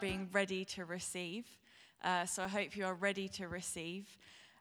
being ready to receive. Uh, so I hope you are ready to receive.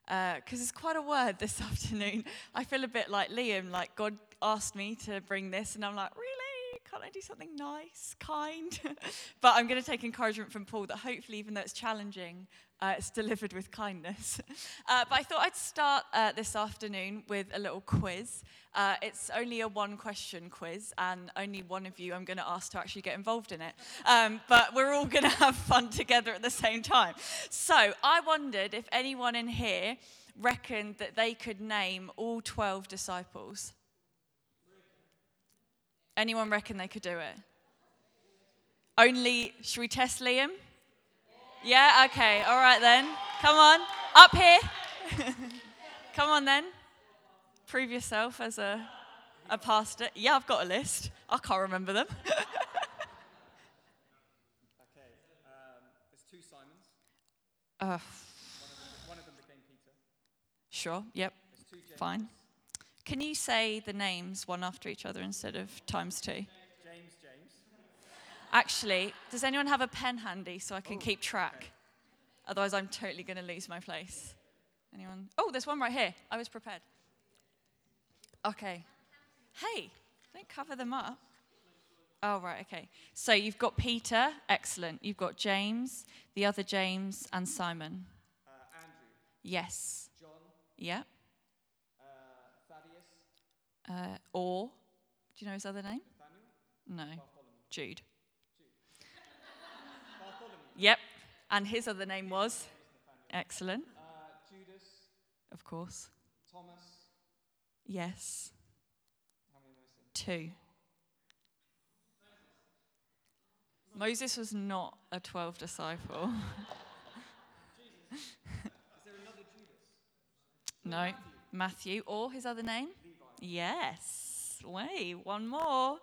Because uh, it's quite a word this afternoon. I feel a bit like Liam, like God asked me to bring this, and I'm like, really? Can't I do something nice, kind? but I'm going to take encouragement from Paul that hopefully, even though it's challenging, uh, it's delivered with kindness. Uh, but I thought I'd start uh, this afternoon with a little quiz. Uh, it's only a one question quiz, and only one of you I'm going to ask to actually get involved in it. Um, but we're all going to have fun together at the same time. So I wondered if anyone in here reckoned that they could name all 12 disciples. Anyone reckon they could do it? Only, should we test Liam? Yeah, okay, all right then. Come on, up here. Come on then. Prove yourself as a, a pastor. Yeah, I've got a list. I can't remember them. okay, um, there's two Simons. Uh, one, of them, one of them became Peter. Sure, yep, fine. Can you say the names one after each other instead of times two? James, James. Actually, does anyone have a pen handy so I can oh, keep track? Okay. Otherwise, I'm totally going to lose my place. Anyone? Oh, there's one right here. I was prepared. Okay. Hey, don't cover them up. Oh, right, okay. So you've got Peter, excellent. You've got James, the other James, and Simon. Uh, Andrew. Yes. John. Yeah. Uh, Thaddeus. Uh, or, do you know his other name? Nathaniel? No. Jude. Yep. And his other name was? Excellent. Uh, Judas. Of course. Thomas. Yes. Two. Moses was not a 12 disciple. no. Matthew. Or his other name? Yes. Wait, one more.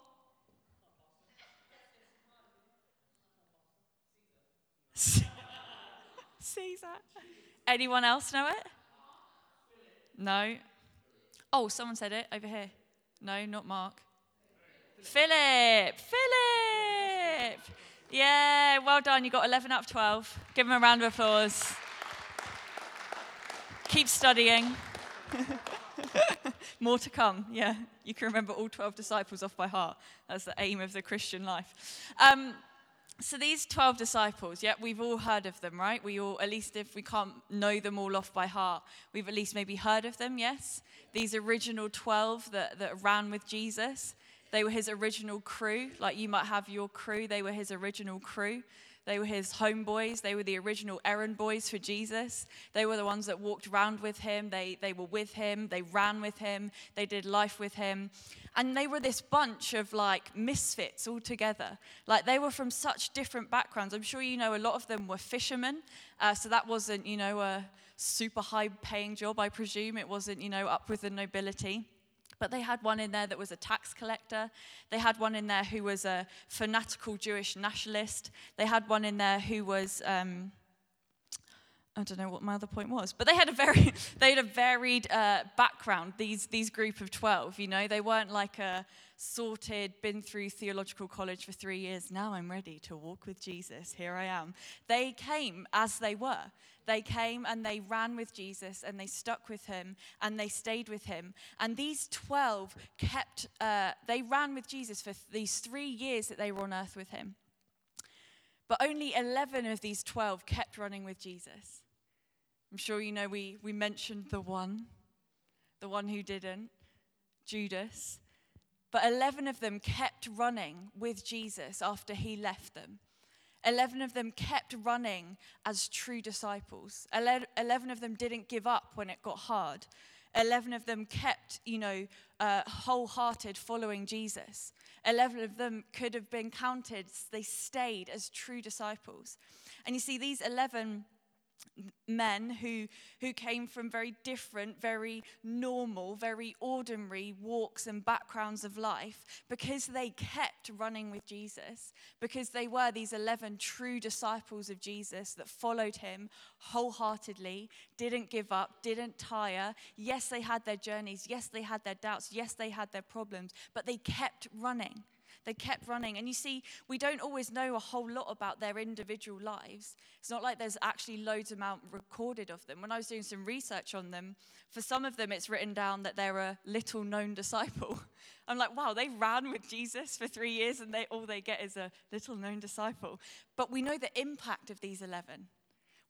Caesar. Anyone else know it? No. Oh, someone said it over here. No, not Mark. Philip. Philip. Yeah, well done. You got 11 out of 12. Give him a round of applause. Keep studying. More to come. Yeah, you can remember all 12 disciples off by heart. That's the aim of the Christian life. Um, so these 12 disciples, yeah, we've all heard of them, right? We all, at least if we can't know them all off by heart, we've at least maybe heard of them, yes? These original 12 that, that ran with Jesus, they were his original crew. Like you might have your crew, they were his original crew. They were his homeboys. They were the original errand boys for Jesus. They were the ones that walked around with him. They, they were with him. They ran with him. They did life with him. And they were this bunch of like misfits all together. Like they were from such different backgrounds. I'm sure you know a lot of them were fishermen. Uh, so that wasn't, you know, a super high paying job, I presume. It wasn't, you know, up with the nobility. But they had one in there that was a tax collector. They had one in there who was a fanatical Jewish nationalist. They had one in there who was. Um, I don't know what my other point was, but they had a very they had a varied uh, background. These these group of twelve, you know, they weren't like a sorted, been through theological college for three years. Now I'm ready to walk with Jesus. Here I am. They came as they were. They came and they ran with Jesus and they stuck with him and they stayed with him. And these 12 kept, uh, they ran with Jesus for th- these three years that they were on earth with him. But only 11 of these 12 kept running with Jesus. I'm sure you know we, we mentioned the one, the one who didn't, Judas. But 11 of them kept running with Jesus after he left them. 11 of them kept running as true disciples. 11 of them didn't give up when it got hard. 11 of them kept, you know, uh, wholehearted following Jesus. 11 of them could have been counted, they stayed as true disciples. And you see, these 11 men who, who came from very different, very normal, very ordinary walks and backgrounds of life because they kept running with Jesus, because they were these 11 true disciples of Jesus that followed him wholeheartedly, didn't give up, didn't tire. Yes, they had their journeys. Yes, they had their doubts. Yes, they had their problems, but they kept running. They kept running. And you see, we don't always know a whole lot about their individual lives. It's not like there's actually loads amount recorded of them. When I was doing some research on them, for some of them it's written down that they're a little known disciple. I'm like, wow, they ran with Jesus for three years and they all they get is a little known disciple. But we know the impact of these 11.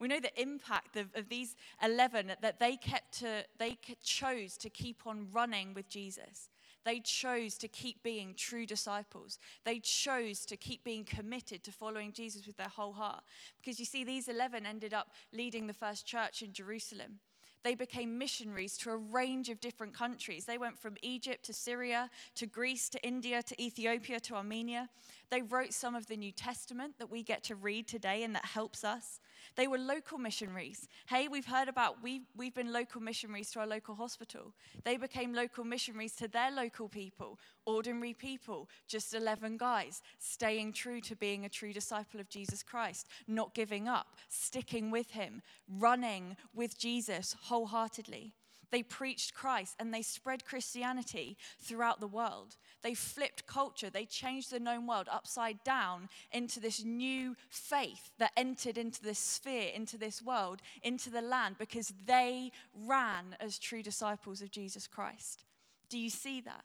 We know the impact of, of these 11 that they kept to, they chose to keep on running with Jesus. They chose to keep being true disciples. They chose to keep being committed to following Jesus with their whole heart. Because you see, these 11 ended up leading the first church in Jerusalem. They became missionaries to a range of different countries. They went from Egypt to Syria to Greece to India to Ethiopia to Armenia. They wrote some of the New Testament that we get to read today and that helps us. They were local missionaries. Hey, we've heard about, we've, we've been local missionaries to our local hospital. They became local missionaries to their local people, ordinary people, just 11 guys, staying true to being a true disciple of Jesus Christ, not giving up, sticking with him, running with Jesus wholeheartedly. They preached Christ and they spread Christianity throughout the world. They flipped culture. They changed the known world upside down into this new faith that entered into this sphere, into this world, into the land, because they ran as true disciples of Jesus Christ. Do you see that?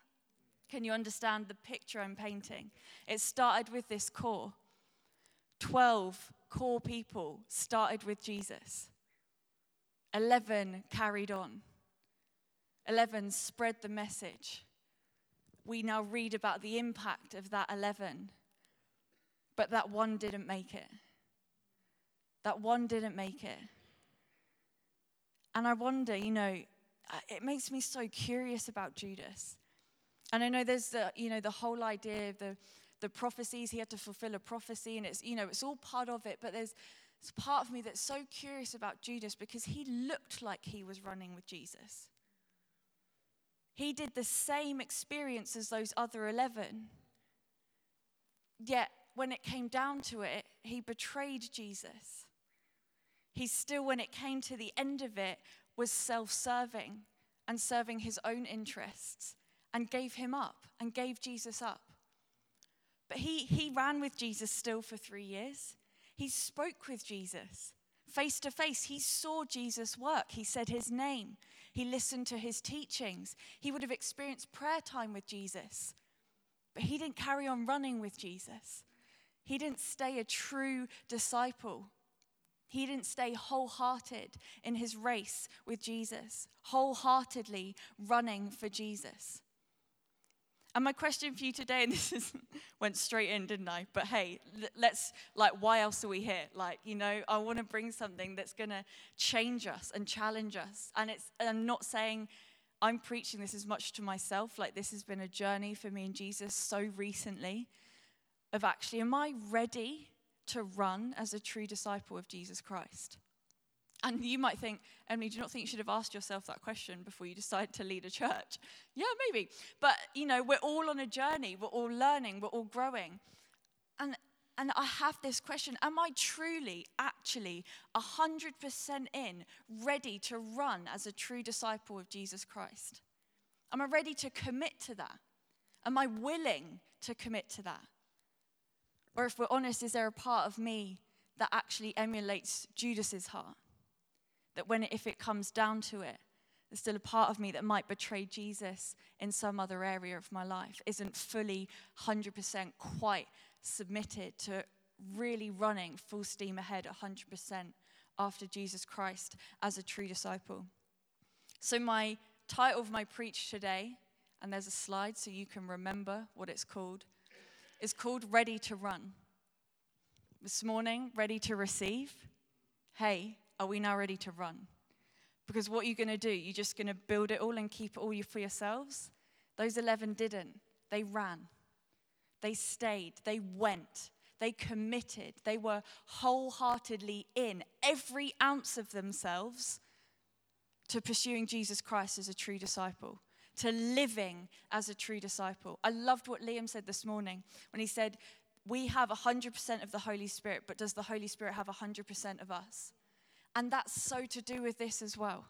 Can you understand the picture I'm painting? It started with this core 12 core people started with Jesus, 11 carried on. 11 spread the message. We now read about the impact of that 11. But that one didn't make it. That one didn't make it. And I wonder, you know, it makes me so curious about Judas. And I know there's the, you know, the whole idea of the, the prophecies, he had to fulfill a prophecy, and it's, you know, it's all part of it, but there's, there's part of me that's so curious about Judas because he looked like he was running with Jesus. He did the same experience as those other 11. Yet, when it came down to it, he betrayed Jesus. He still, when it came to the end of it, was self serving and serving his own interests and gave him up and gave Jesus up. But he, he ran with Jesus still for three years. He spoke with Jesus face to face. He saw Jesus work. He said his name. He listened to his teachings. He would have experienced prayer time with Jesus. But he didn't carry on running with Jesus. He didn't stay a true disciple. He didn't stay wholehearted in his race with Jesus, wholeheartedly running for Jesus. And my question for you today, and this is, went straight in, didn't I? But hey, let's, like, why else are we here? Like, you know, I want to bring something that's going to change us and challenge us. And it's, I'm not saying I'm preaching this as much to myself, like, this has been a journey for me and Jesus so recently of actually, am I ready to run as a true disciple of Jesus Christ? And you might think, Emily, do you not think you should have asked yourself that question before you decide to lead a church? Yeah, maybe. But, you know, we're all on a journey, we're all learning, we're all growing. And, and I have this question Am I truly, actually, 100% in, ready to run as a true disciple of Jesus Christ? Am I ready to commit to that? Am I willing to commit to that? Or if we're honest, is there a part of me that actually emulates Judas's heart? That when if it comes down to it, there's still a part of me that might betray Jesus in some other area of my life, isn't fully 100% quite submitted to really running full steam ahead 100% after Jesus Christ as a true disciple. So, my title of my preach today, and there's a slide so you can remember what it's called, is called Ready to Run. This morning, ready to receive. Hey, are we now ready to run? Because what are you're going to do, you're just going to build it all and keep it all for yourselves? Those 11 didn't. They ran. They stayed. They went. They committed. They were wholeheartedly in every ounce of themselves to pursuing Jesus Christ as a true disciple, to living as a true disciple. I loved what Liam said this morning when he said, We have 100% of the Holy Spirit, but does the Holy Spirit have 100% of us? And that's so to do with this as well.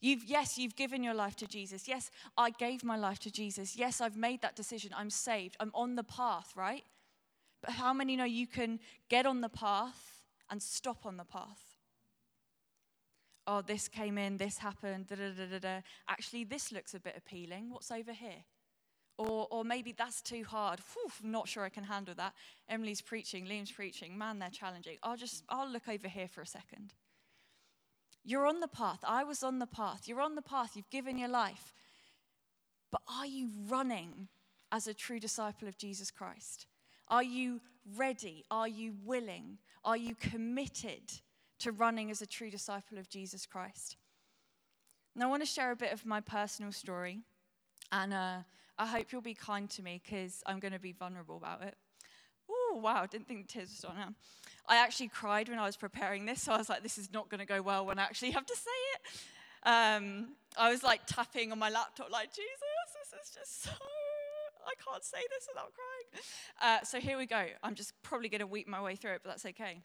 You've, yes, you've given your life to Jesus. Yes, I gave my life to Jesus. Yes, I've made that decision. I'm saved. I'm on the path, right? But how many know you can get on the path and stop on the path? Oh, this came in, this happened, da da da. Actually, this looks a bit appealing. What's over here? Or, or maybe that's too hard. Whew, not sure I can handle that. Emily's preaching, Liam's preaching. Man, they're challenging. I'll just, I'll look over here for a second. You're on the path. I was on the path. You're on the path. You've given your life. But are you running as a true disciple of Jesus Christ? Are you ready? Are you willing? Are you committed to running as a true disciple of Jesus Christ? Now, I want to share a bit of my personal story, and uh, I hope you'll be kind to me because I'm going to be vulnerable about it. Oh, wow, didn't think the tears were on. I actually cried when I was preparing this, so I was like, this is not going to go well when I actually have to say it. Um, I was like tapping on my laptop, like, Jesus, this is just so, I can't say this without crying. Uh, so here we go. I'm just probably going to weep my way through it, but that's okay.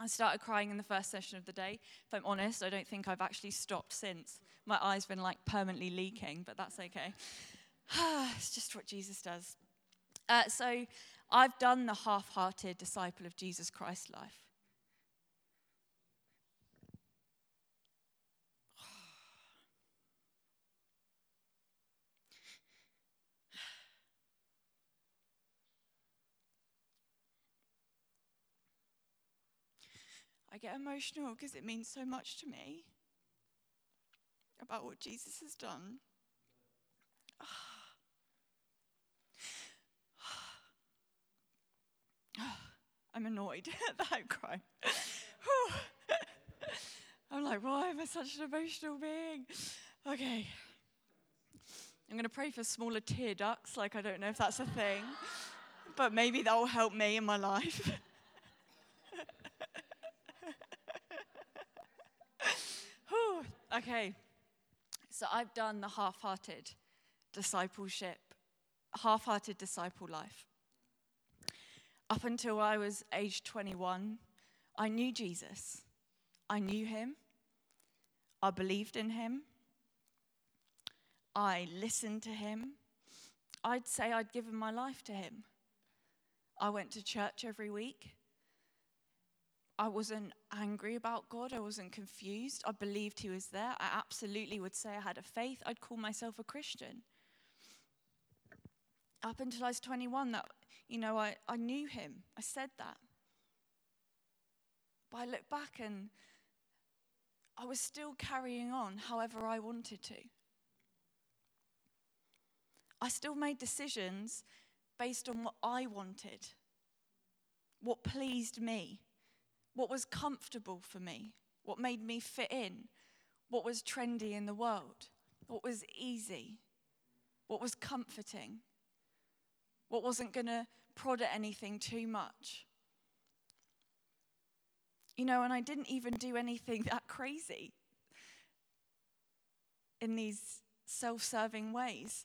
I started crying in the first session of the day. If I'm honest, I don't think I've actually stopped since. My eye's been like permanently leaking, but that's okay. it's just what Jesus does. Uh, so I've done the half hearted disciple of Jesus Christ life. I get emotional because it means so much to me about what Jesus has done. Ah. I'm annoyed that I'm crying. I'm like, why am I such an emotional being? Okay. I'm going to pray for smaller tear ducts. Like, I don't know if that's a thing, but maybe that will help me in my life. okay. So I've done the half hearted discipleship, half hearted disciple life. Up until I was age 21, I knew Jesus. I knew him. I believed in him. I listened to him. I'd say I'd given my life to him. I went to church every week. I wasn't angry about God. I wasn't confused. I believed He was there. I absolutely would say I had a faith. I'd call myself a Christian. Up until I was 21, that you know, I, I knew him. I said that. But I look back and I was still carrying on however I wanted to. I still made decisions based on what I wanted, what pleased me, what was comfortable for me, what made me fit in, what was trendy in the world, what was easy, what was comforting, what wasn't going to prod at anything too much. You know, and I didn't even do anything that crazy in these self serving ways.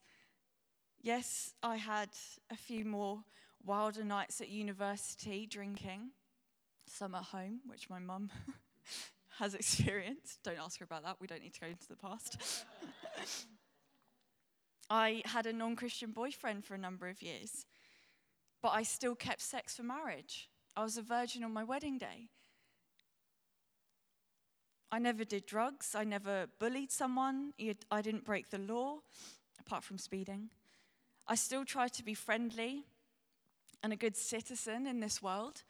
Yes, I had a few more wilder nights at university drinking, some at home, which my mum has experienced. Don't ask her about that, we don't need to go into the past. I had a non Christian boyfriend for a number of years but I still kept sex for marriage. I was a virgin on my wedding day. I never did drugs. I never bullied someone. I didn't break the law, apart from speeding. I still tried to be friendly and a good citizen in this world.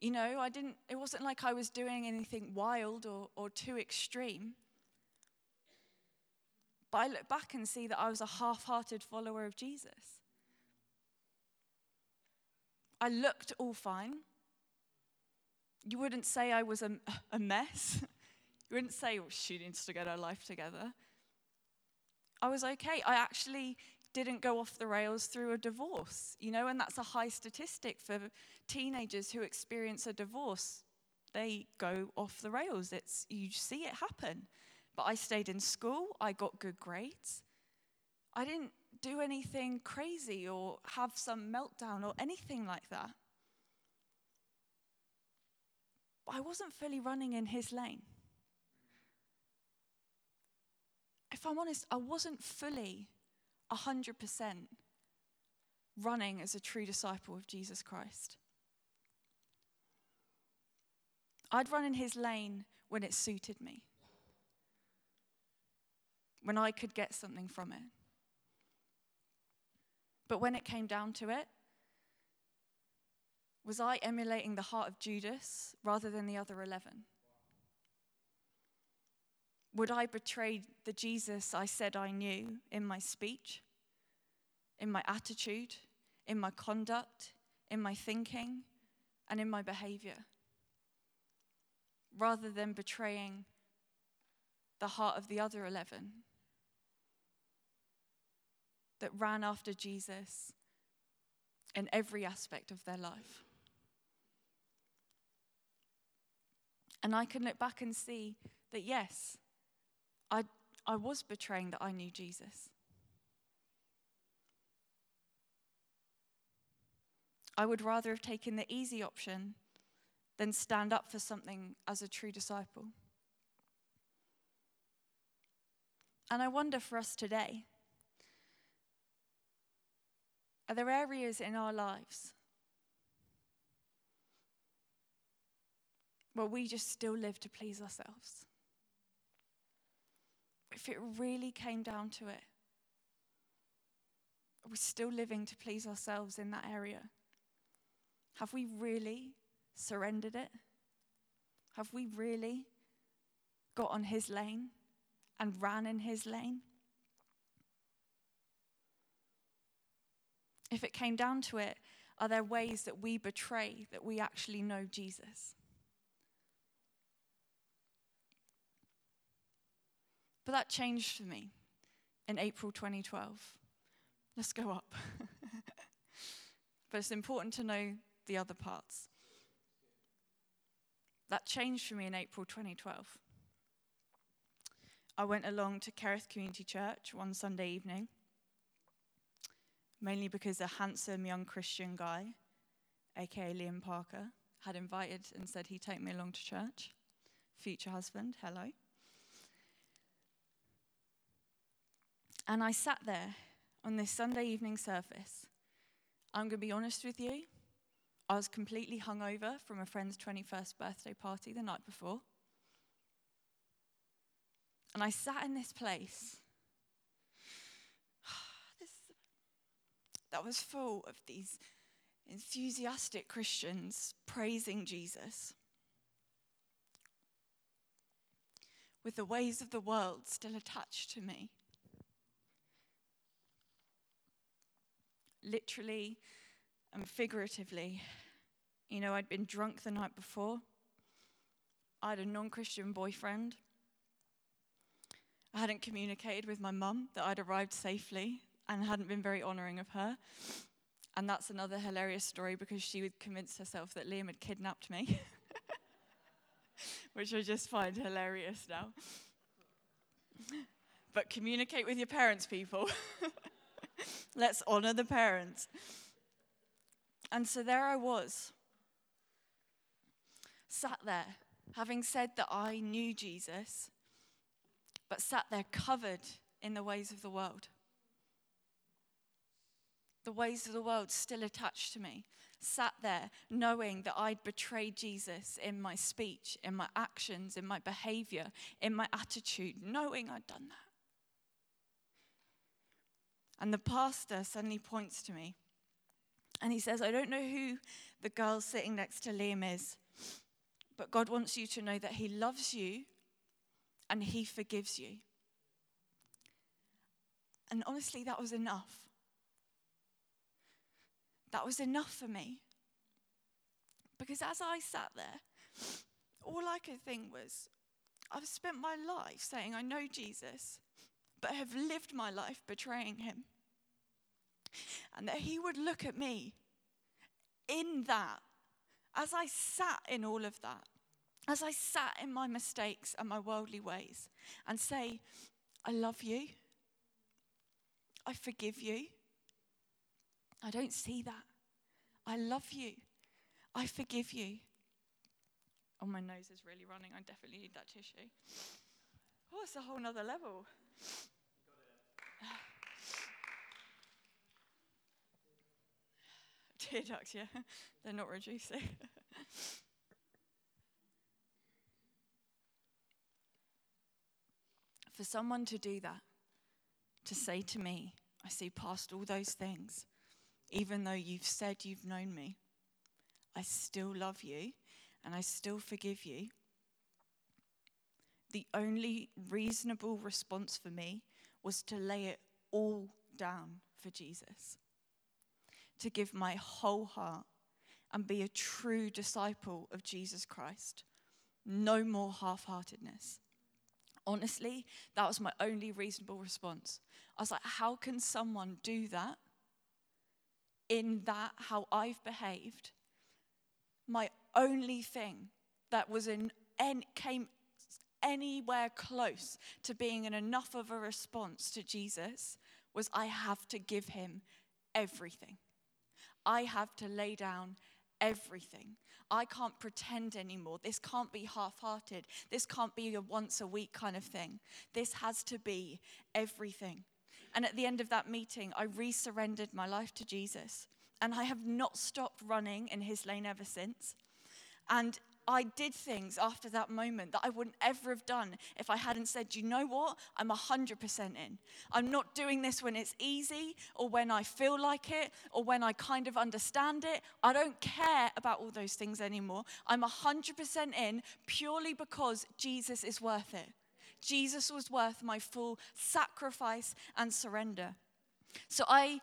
You know, I didn't, it wasn't like I was doing anything wild or, or too extreme. But I look back and see that I was a half hearted follower of Jesus. I looked all fine. You wouldn't say I was a, a mess. You wouldn't say, well, she needs to get her life together. I was okay. I actually didn't go off the rails through a divorce, you know, and that's a high statistic for teenagers who experience a divorce. They go off the rails. It's you see it happen. But I stayed in school, I got good grades. I didn't do anything crazy or have some meltdown or anything like that. But I wasn't fully running in his lane. if I'm honest, I wasn't fully 100% running as a true disciple of Jesus Christ. I'd run in his lane when it suited me, when I could get something from it. But when it came down to it, was I emulating the heart of Judas rather than the other 11? Would I betray the Jesus I said I knew in my speech, in my attitude, in my conduct, in my thinking, and in my behavior? Rather than betraying the heart of the other 11 that ran after Jesus in every aspect of their life. And I can look back and see that, yes, I, I was betraying that I knew Jesus. I would rather have taken the easy option than stand up for something as a true disciple. And I wonder for us today are there areas in our lives where we just still live to please ourselves? if it really came down to it, are we still living to please ourselves in that area? Have we really surrendered it? Have we really got on his lane and ran in his lane? If it came down to it, are there ways that we betray that we actually know Jesus? But that changed for me in April 2012. Let's go up. but it's important to know the other parts. That changed for me in April 2012. I went along to Kerith Community Church one Sunday evening, mainly because a handsome young Christian guy, aka Liam Parker, had invited and said he'd take me along to church. Future husband, hello. And I sat there on this Sunday evening service. I'm going to be honest with you. I was completely hungover from a friend's 21st birthday party the night before. And I sat in this place this, that was full of these enthusiastic Christians praising Jesus. With the ways of the world still attached to me. literally and figuratively. You know, I'd been drunk the night before, I had a non Christian boyfriend. I hadn't communicated with my mum that I'd arrived safely and hadn't been very honoring of her. And that's another hilarious story because she would convince herself that Liam had kidnapped me, which I just find hilarious now. But communicate with your parents, people. Let's honor the parents. And so there I was, sat there, having said that I knew Jesus, but sat there covered in the ways of the world. The ways of the world still attached to me. Sat there knowing that I'd betrayed Jesus in my speech, in my actions, in my behavior, in my attitude, knowing I'd done that. And the pastor suddenly points to me and he says, I don't know who the girl sitting next to Liam is, but God wants you to know that he loves you and he forgives you. And honestly, that was enough. That was enough for me. Because as I sat there, all I could think was, I've spent my life saying I know Jesus, but have lived my life betraying him. And that He would look at me in that, as I sat in all of that, as I sat in my mistakes and my worldly ways, and say, I love you. I forgive you. I don't see that. I love you. I forgive you. Oh, my nose is really running. I definitely need that tissue. Oh, it's a whole nother level. Tear ducts, yeah. They're not reducing. For someone to do that, to say to me, I see past all those things, even though you've said you've known me, I still love you and I still forgive you. The only reasonable response for me was to lay it all down for Jesus, to give my whole heart and be a true disciple of Jesus Christ. No more half heartedness. Honestly, that was my only reasonable response. I was like, how can someone do that in that, how I've behaved? My only thing that was in, en- came anywhere close to being an enough of a response to Jesus was I have to give him everything. I have to lay down everything. I can't pretend anymore. This can't be half hearted. This can't be a once a week kind of thing. This has to be everything. And at the end of that meeting, I resurrendered my life to Jesus. And I have not stopped running in his lane ever since. And I did things after that moment that I wouldn't ever have done if I hadn't said, you know what? I'm 100% in. I'm not doing this when it's easy or when I feel like it or when I kind of understand it. I don't care about all those things anymore. I'm 100% in purely because Jesus is worth it. Jesus was worth my full sacrifice and surrender. So I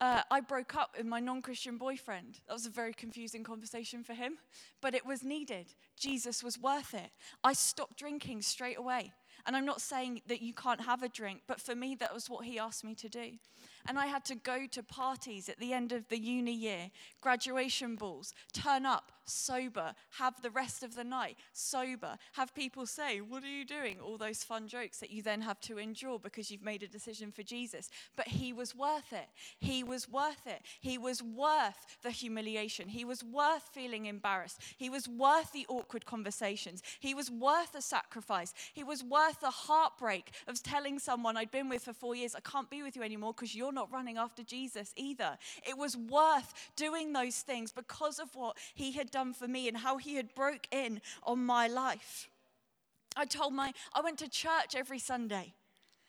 uh, I broke up with my non Christian boyfriend. That was a very confusing conversation for him, but it was needed. Jesus was worth it. I stopped drinking straight away. And I'm not saying that you can't have a drink, but for me, that was what he asked me to do. And I had to go to parties at the end of the uni year, graduation balls, turn up sober, have the rest of the night sober, have people say, What are you doing? All those fun jokes that you then have to endure because you've made a decision for Jesus. But he was worth it. He was worth it. He was worth the humiliation. He was worth feeling embarrassed. He was worth the awkward conversations. He was worth the sacrifice. He was worth the heartbreak of telling someone I'd been with for four years, I can't be with you anymore because you're not running after Jesus either. It was worth doing those things because of what he had done for me and how he had broke in on my life. I told my, I went to church every Sunday.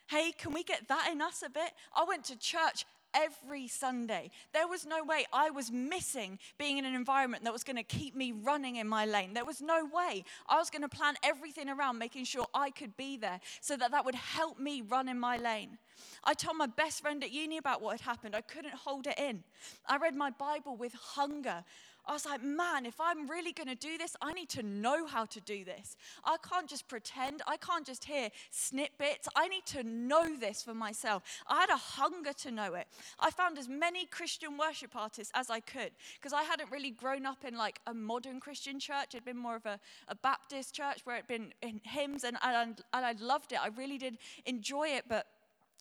Hey, can we get that in us a bit? I went to church every Sunday. There was no way I was missing being in an environment that was going to keep me running in my lane. There was no way. I was going to plan everything around making sure I could be there so that that would help me run in my lane. I told my best friend at uni about what had happened. I couldn't hold it in. I read my Bible with hunger. I was like, man, if I'm really going to do this, I need to know how to do this. I can't just pretend. I can't just hear snippets. I need to know this for myself. I had a hunger to know it. I found as many Christian worship artists as I could because I hadn't really grown up in like a modern Christian church. It'd been more of a, a Baptist church where it'd been in hymns and, and, and I loved it. I really did enjoy it, but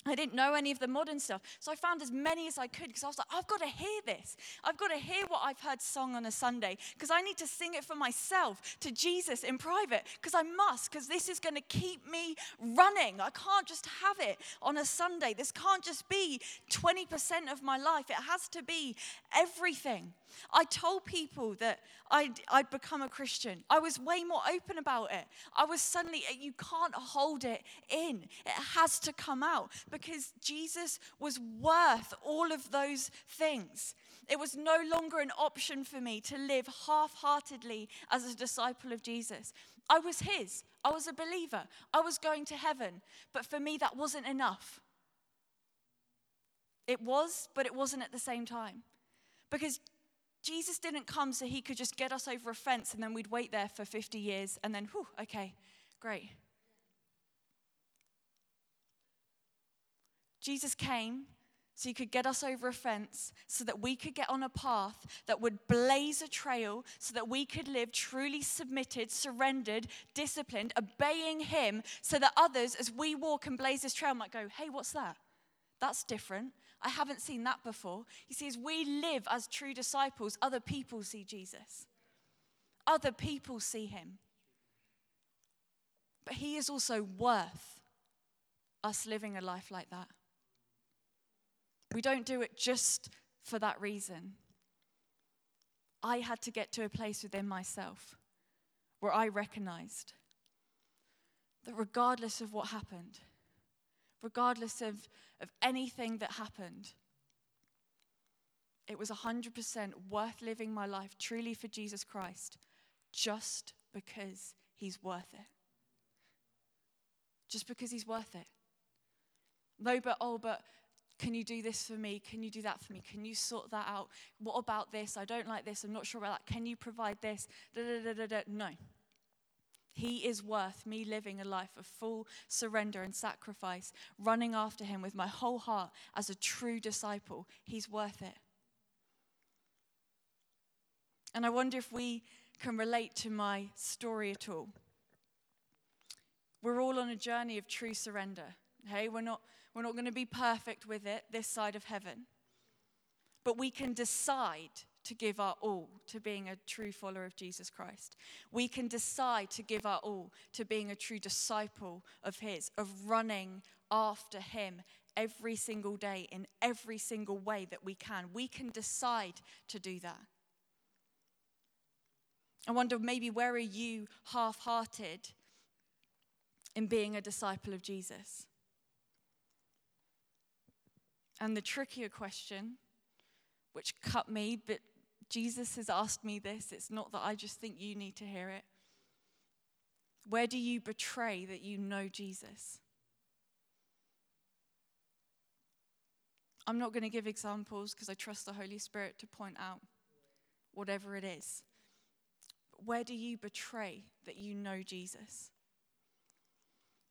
I didn't know any of the modern stuff. So I found as many as I could because I was like, I've got to hear this. I've got to hear what I've heard sung on a Sunday because I need to sing it for myself to Jesus in private because I must because this is going to keep me running. I can't just have it on a Sunday. This can't just be 20% of my life, it has to be everything. I told people that I'd, I'd become a Christian. I was way more open about it. I was suddenly, you can't hold it in, it has to come out because Jesus was worth all of those things. It was no longer an option for me to live half heartedly as a disciple of Jesus. I was His, I was a believer, I was going to heaven. But for me, that wasn't enough. It was, but it wasn't at the same time. Because Jesus didn't come so he could just get us over a fence and then we'd wait there for 50 years and then, whew, okay, great. Jesus came so he could get us over a fence, so that we could get on a path that would blaze a trail, so that we could live truly submitted, surrendered, disciplined, obeying him, so that others, as we walk and blaze this trail, might go, hey, what's that? That's different. I haven't seen that before. You see, as we live as true disciples, other people see Jesus, other people see him. But he is also worth us living a life like that. We don't do it just for that reason. I had to get to a place within myself where I recognized that regardless of what happened, regardless of, of anything that happened, it was 100% worth living my life truly for Jesus Christ just because he's worth it. Just because he's worth it. No, but, oh, but can you do this for me? Can you do that for me? Can you sort that out? What about this? I don't like this. I'm not sure about that. Can you provide this? Da, da, da, da, da. No. He is worth me living a life of full surrender and sacrifice, running after him with my whole heart as a true disciple. He's worth it. And I wonder if we can relate to my story at all. We're all on a journey of true surrender. Hey, we're not, we're not going to be perfect with it this side of heaven. But we can decide to give our all to being a true follower of Jesus Christ. We can decide to give our all to being a true disciple of His, of running after Him every single day in every single way that we can. We can decide to do that. I wonder maybe where are you half hearted in being a disciple of Jesus? And the trickier question, which cut me, but Jesus has asked me this, it's not that I just think you need to hear it. Where do you betray that you know Jesus? I'm not going to give examples because I trust the Holy Spirit to point out whatever it is. But Where do you betray that you know Jesus?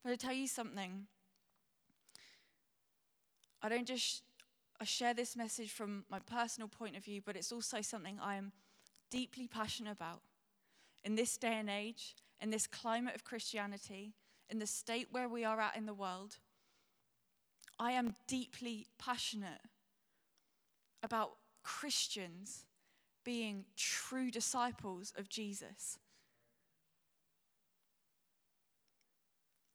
But I tell you something. I don't just I share this message from my personal point of view, but it's also something I am deeply passionate about. In this day and age, in this climate of Christianity, in the state where we are at in the world, I am deeply passionate about Christians being true disciples of Jesus.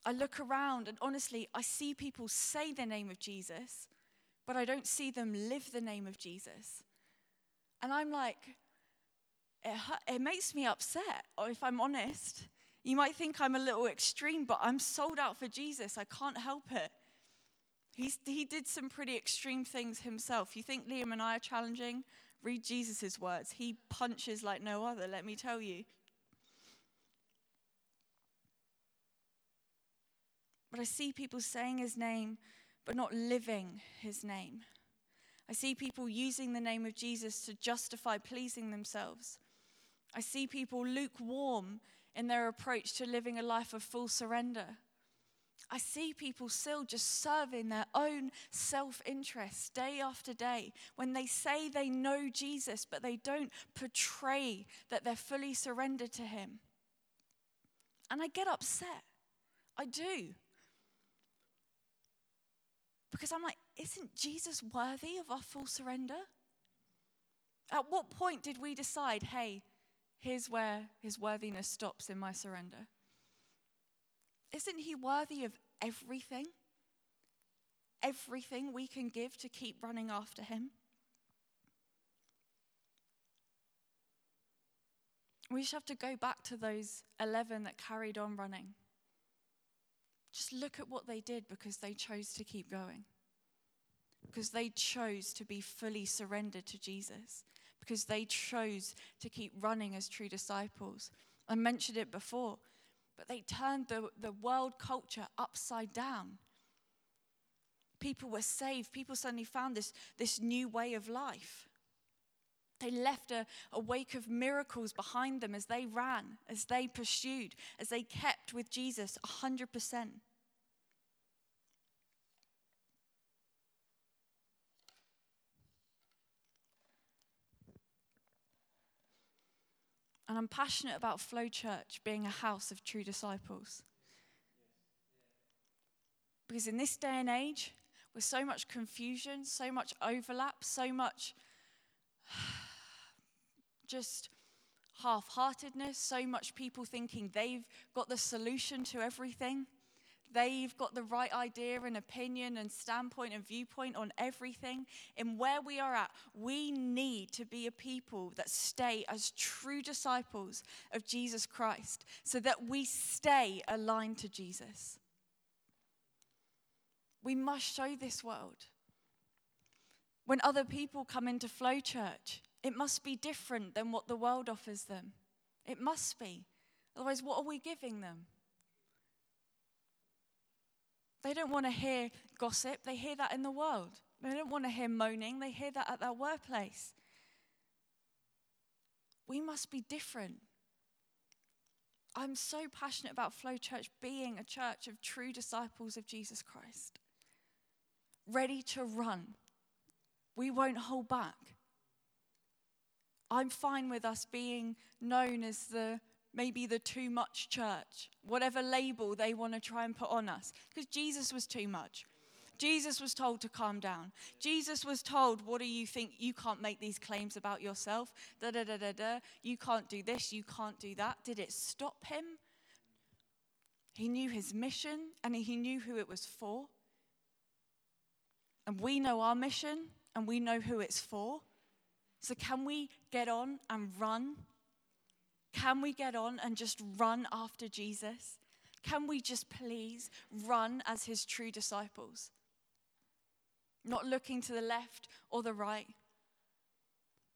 I look around and honestly, I see people say the name of Jesus, but I don't see them live the name of Jesus. And I'm like, it, it makes me upset, or if I'm honest. You might think I'm a little extreme, but I'm sold out for Jesus. I can't help it. He's, he did some pretty extreme things himself. You think Liam and I are challenging? Read Jesus' words. He punches like no other, let me tell you. But I see people saying his name, but not living his name. I see people using the name of Jesus to justify pleasing themselves. I see people lukewarm in their approach to living a life of full surrender. I see people still just serving their own self interest day after day when they say they know Jesus, but they don't portray that they're fully surrendered to Him. And I get upset. I do. Because I'm like, isn't Jesus worthy of our full surrender? At what point did we decide, hey, here's where his worthiness stops in my surrender? Isn't he worthy of everything? Everything we can give to keep running after him? We just have to go back to those 11 that carried on running. Just look at what they did because they chose to keep going. Because they chose to be fully surrendered to Jesus. Because they chose to keep running as true disciples. I mentioned it before, but they turned the, the world culture upside down. People were saved. People suddenly found this, this new way of life. They left a, a wake of miracles behind them as they ran, as they pursued, as they kept with Jesus 100%. And I'm passionate about Flow Church being a house of true disciples. Because in this day and age, with so much confusion, so much overlap, so much just half heartedness, so much people thinking they've got the solution to everything. They've got the right idea and opinion and standpoint and viewpoint on everything. In where we are at, we need to be a people that stay as true disciples of Jesus Christ so that we stay aligned to Jesus. We must show this world. When other people come into Flow Church, it must be different than what the world offers them. It must be. Otherwise, what are we giving them? They don't want to hear gossip, they hear that in the world. They don't want to hear moaning, they hear that at their workplace. We must be different. I'm so passionate about Flow Church being a church of true disciples of Jesus Christ, ready to run. We won't hold back. I'm fine with us being known as the maybe the too much church, whatever label they want to try and put on us, because Jesus was too much. Jesus was told to calm down. Jesus was told, What do you think? You can't make these claims about yourself. Da da da da da. You can't do this. You can't do that. Did it stop him? He knew his mission and he knew who it was for. And we know our mission and we know who it's for. So, can we get on and run? Can we get on and just run after Jesus? Can we just please run as his true disciples? Not looking to the left or the right,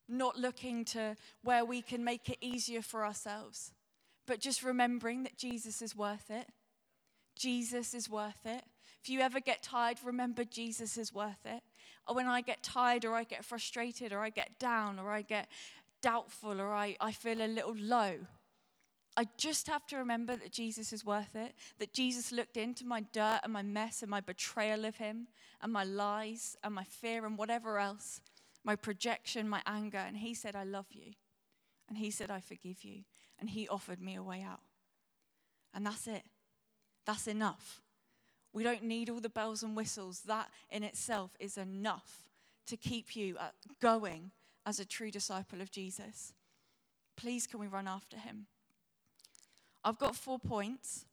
not looking to where we can make it easier for ourselves, but just remembering that Jesus is worth it. Jesus is worth it. If you ever get tired, remember Jesus is worth it. When I get tired, or I get frustrated, or I get down, or I get doubtful, or I, I feel a little low, I just have to remember that Jesus is worth it, that Jesus looked into my dirt and my mess and my betrayal of him and my lies and my fear and whatever else, my projection, my anger, and he said, I love you. And he said, I forgive you. And he offered me a way out. And that's it. That's enough. We don't need all the bells and whistles. That in itself is enough to keep you uh, going as a true disciple of Jesus. Please, can we run after him? I've got four points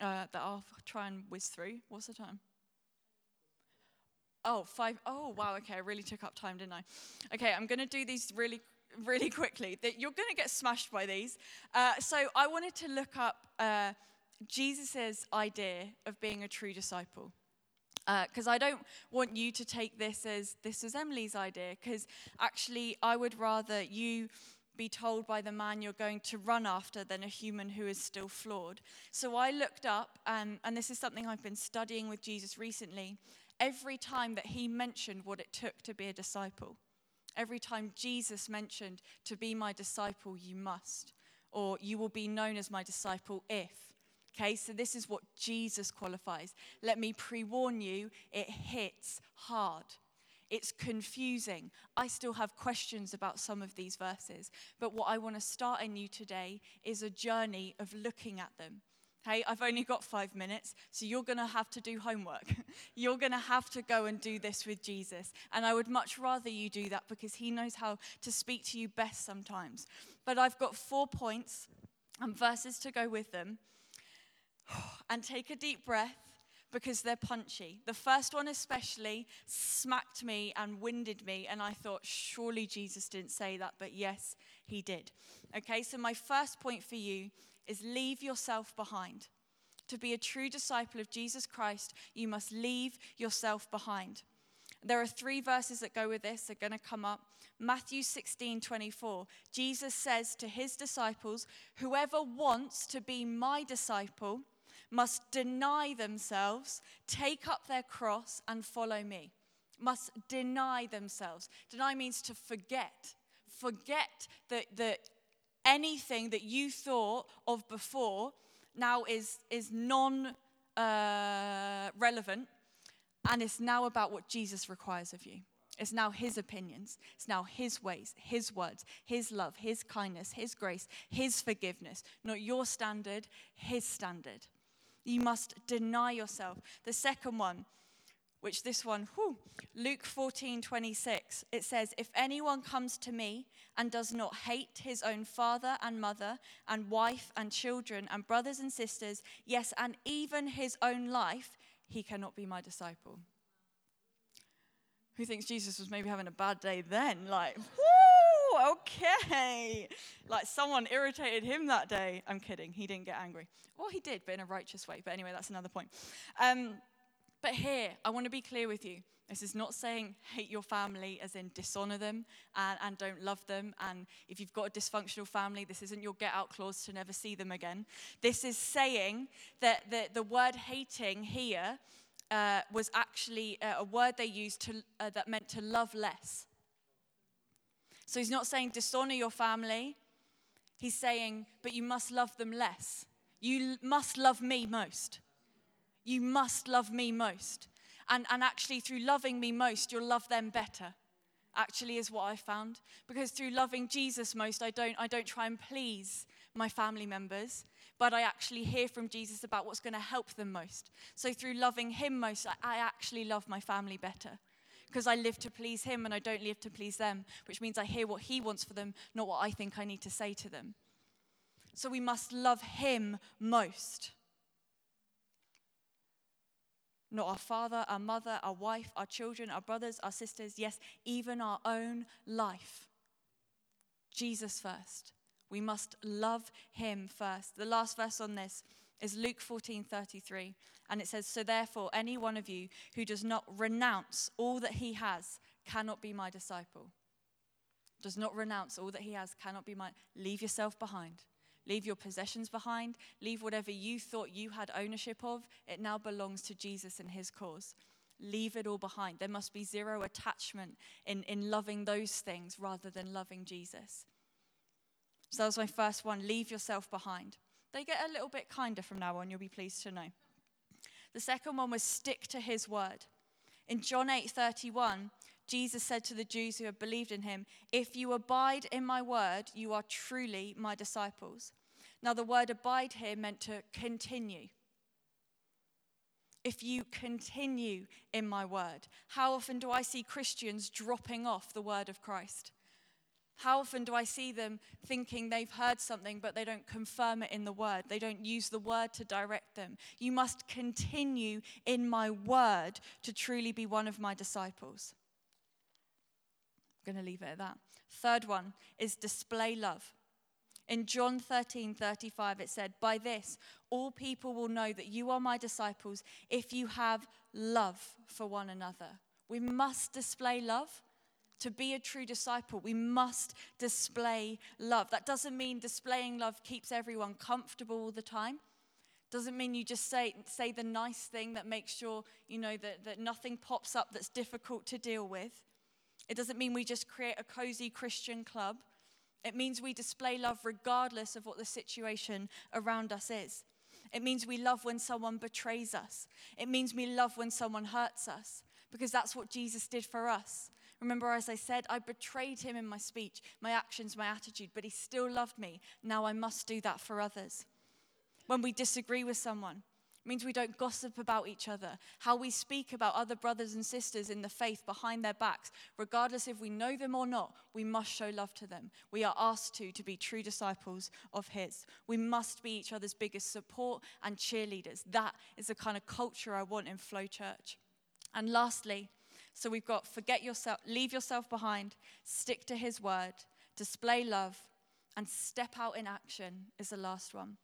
uh, that I'll try and whiz through. What's the time? Oh, five. Oh, wow. Okay, I really took up time, didn't I? Okay, I'm going to do these really, really quickly. You're going to get smashed by these. Uh, so I wanted to look up uh, Jesus' idea of being a true disciple. Because uh, I don't want you to take this as this was Emily's idea, because actually, I would rather you be told by the man you're going to run after than a human who is still flawed. So I looked up, um, and this is something I've been studying with Jesus recently. Every time that he mentioned what it took to be a disciple, every time Jesus mentioned, to be my disciple, you must, or you will be known as my disciple if. Okay, so this is what Jesus qualifies. Let me pre warn you, it hits hard. It's confusing. I still have questions about some of these verses. But what I want to start in you today is a journey of looking at them. Hey, I've only got five minutes, so you're going to have to do homework. you're going to have to go and do this with Jesus. And I would much rather you do that because he knows how to speak to you best sometimes. But I've got four points and verses to go with them. And take a deep breath because they're punchy. The first one, especially, smacked me and winded me, and I thought, surely Jesus didn't say that, but yes, he did. Okay, so my first point for you is leave yourself behind. To be a true disciple of Jesus Christ, you must leave yourself behind. There are three verses that go with this, they're going to come up. Matthew 16 24. Jesus says to his disciples, Whoever wants to be my disciple, must deny themselves, take up their cross, and follow me. Must deny themselves. Deny means to forget. Forget that, that anything that you thought of before now is, is non uh, relevant, and it's now about what Jesus requires of you. It's now his opinions. It's now his ways, his words, his love, his kindness, his grace, his forgiveness. Not your standard, his standard. You must deny yourself. The second one, which this one, whew, Luke 14 26, it says, If anyone comes to me and does not hate his own father and mother, and wife and children, and brothers and sisters, yes, and even his own life, he cannot be my disciple. Who thinks Jesus was maybe having a bad day then? Like, whoo, okay. Like someone irritated him that day. I'm kidding. He didn't get angry. Well, he did, but in a righteous way. But anyway, that's another point. Um, but here, I want to be clear with you. This is not saying hate your family as in dishonor them and, and don't love them. And if you've got a dysfunctional family, this isn't your get out clause to never see them again. This is saying that the, the word hating here uh, was actually uh, a word they used to, uh, that meant to love less. So he's not saying dishonor your family. He's saying, but you must love them less. You must love me most. You must love me most. And, and actually, through loving me most, you'll love them better. Actually, is what I found. Because through loving Jesus most, I don't, I don't try and please my family members, but I actually hear from Jesus about what's going to help them most. So through loving Him most, I, I actually love my family better. Because I live to please Him and I don't live to please them, which means I hear what He wants for them, not what I think I need to say to them. So we must love Him most not our father, our mother, our wife, our children, our brothers, our sisters, yes, even our own life. Jesus first. We must love him first. The last verse on this is Luke 14 33. And it says, So therefore, any one of you who does not renounce all that he has cannot be my disciple. Does not renounce all that he has cannot be my. Leave yourself behind. Leave your possessions behind. Leave whatever you thought you had ownership of. It now belongs to Jesus and his cause. Leave it all behind. There must be zero attachment in, in loving those things rather than loving Jesus. So that was my first one. Leave yourself behind. They get a little bit kinder from now on, you'll be pleased to know. The second one was stick to his word. In John 8 31, Jesus said to the Jews who had believed in him, If you abide in my word, you are truly my disciples. Now, the word abide here meant to continue. If you continue in my word, how often do I see Christians dropping off the word of Christ? How often do I see them thinking they've heard something, but they don't confirm it in the word? They don't use the word to direct them. You must continue in my word to truly be one of my disciples. I'm going to leave it at that. Third one is display love. In John 13 35, it said, By this, all people will know that you are my disciples if you have love for one another. We must display love. To be a true disciple, we must display love. That doesn't mean displaying love keeps everyone comfortable all the time. Doesn't mean you just say, say the nice thing that makes sure, you know, that, that nothing pops up that's difficult to deal with. It doesn't mean we just create a cozy Christian club. It means we display love regardless of what the situation around us is. It means we love when someone betrays us. It means we love when someone hurts us because that's what Jesus did for us. Remember, as I said, I betrayed him in my speech, my actions, my attitude, but he still loved me. Now I must do that for others. When we disagree with someone, it means we don't gossip about each other. How we speak about other brothers and sisters in the faith behind their backs, regardless if we know them or not, we must show love to them. We are asked to to be true disciples of His. We must be each other's biggest support and cheerleaders. That is the kind of culture I want in Flow Church. And lastly, so we've got forget yourself, leave yourself behind, stick to His word, display love, and step out in action is the last one.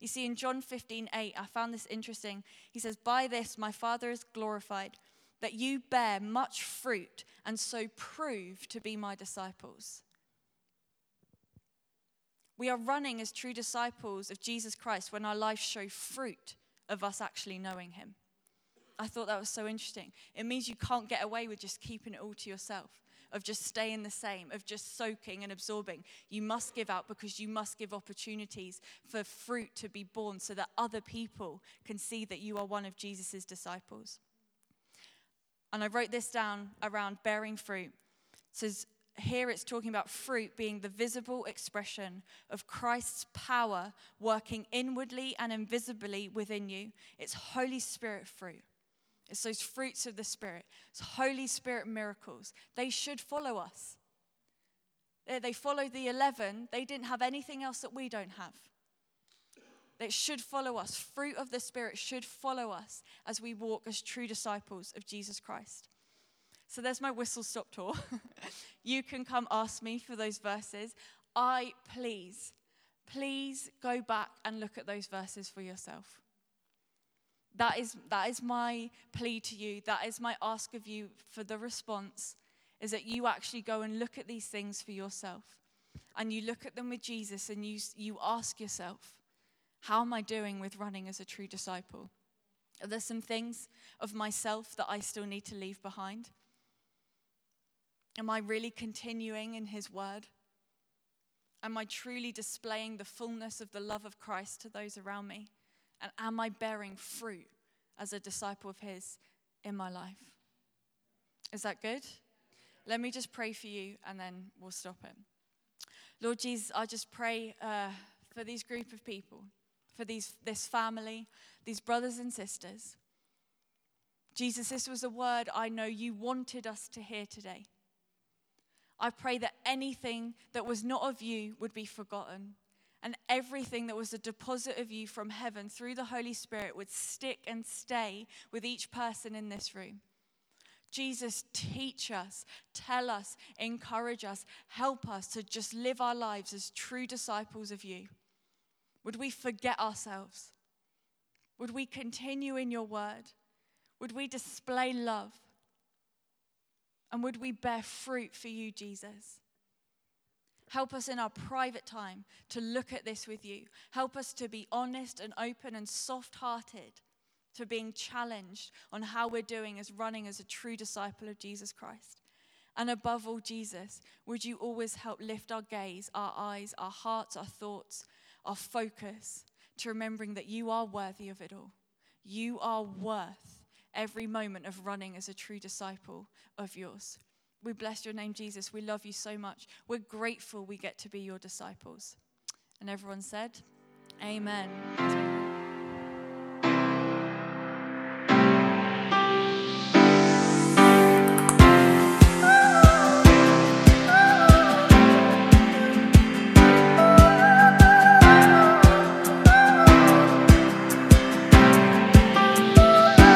You see, in John 15, 8, I found this interesting. He says, By this my Father is glorified, that you bear much fruit and so prove to be my disciples. We are running as true disciples of Jesus Christ when our lives show fruit of us actually knowing him. I thought that was so interesting. It means you can't get away with just keeping it all to yourself of just staying the same, of just soaking and absorbing. You must give out because you must give opportunities for fruit to be borne so that other people can see that you are one of Jesus' disciples. And I wrote this down around bearing fruit. It says, here it's talking about fruit being the visible expression of Christ's power working inwardly and invisibly within you. It's Holy Spirit fruit. It's those fruits of the Spirit. It's Holy Spirit miracles. They should follow us. They followed the 11. They didn't have anything else that we don't have. It should follow us. Fruit of the Spirit should follow us as we walk as true disciples of Jesus Christ. So there's my whistle stop tour. you can come ask me for those verses. I, please, please go back and look at those verses for yourself. That is, that is my plea to you. That is my ask of you for the response is that you actually go and look at these things for yourself. And you look at them with Jesus and you, you ask yourself, how am I doing with running as a true disciple? Are there some things of myself that I still need to leave behind? Am I really continuing in His word? Am I truly displaying the fullness of the love of Christ to those around me? And am I bearing fruit as a disciple of His in my life? Is that good? Let me just pray for you and then we'll stop it. Lord Jesus, I just pray uh, for these group of people, for these, this family, these brothers and sisters. Jesus, this was a word I know you wanted us to hear today. I pray that anything that was not of you would be forgotten and everything that was a deposit of you from heaven through the Holy Spirit would stick and stay with each person in this room. Jesus, teach us, tell us, encourage us, help us to just live our lives as true disciples of you. Would we forget ourselves? Would we continue in your word? Would we display love? And would we bear fruit for you, Jesus? Help us in our private time to look at this with you. Help us to be honest and open and soft hearted to being challenged on how we're doing as running as a true disciple of Jesus Christ. And above all, Jesus, would you always help lift our gaze, our eyes, our hearts, our thoughts, our focus to remembering that you are worthy of it all. You are worth every moment of running as a true disciple of yours. We bless your name, Jesus. We love you so much. We're grateful we get to be your disciples. And everyone said, Amen.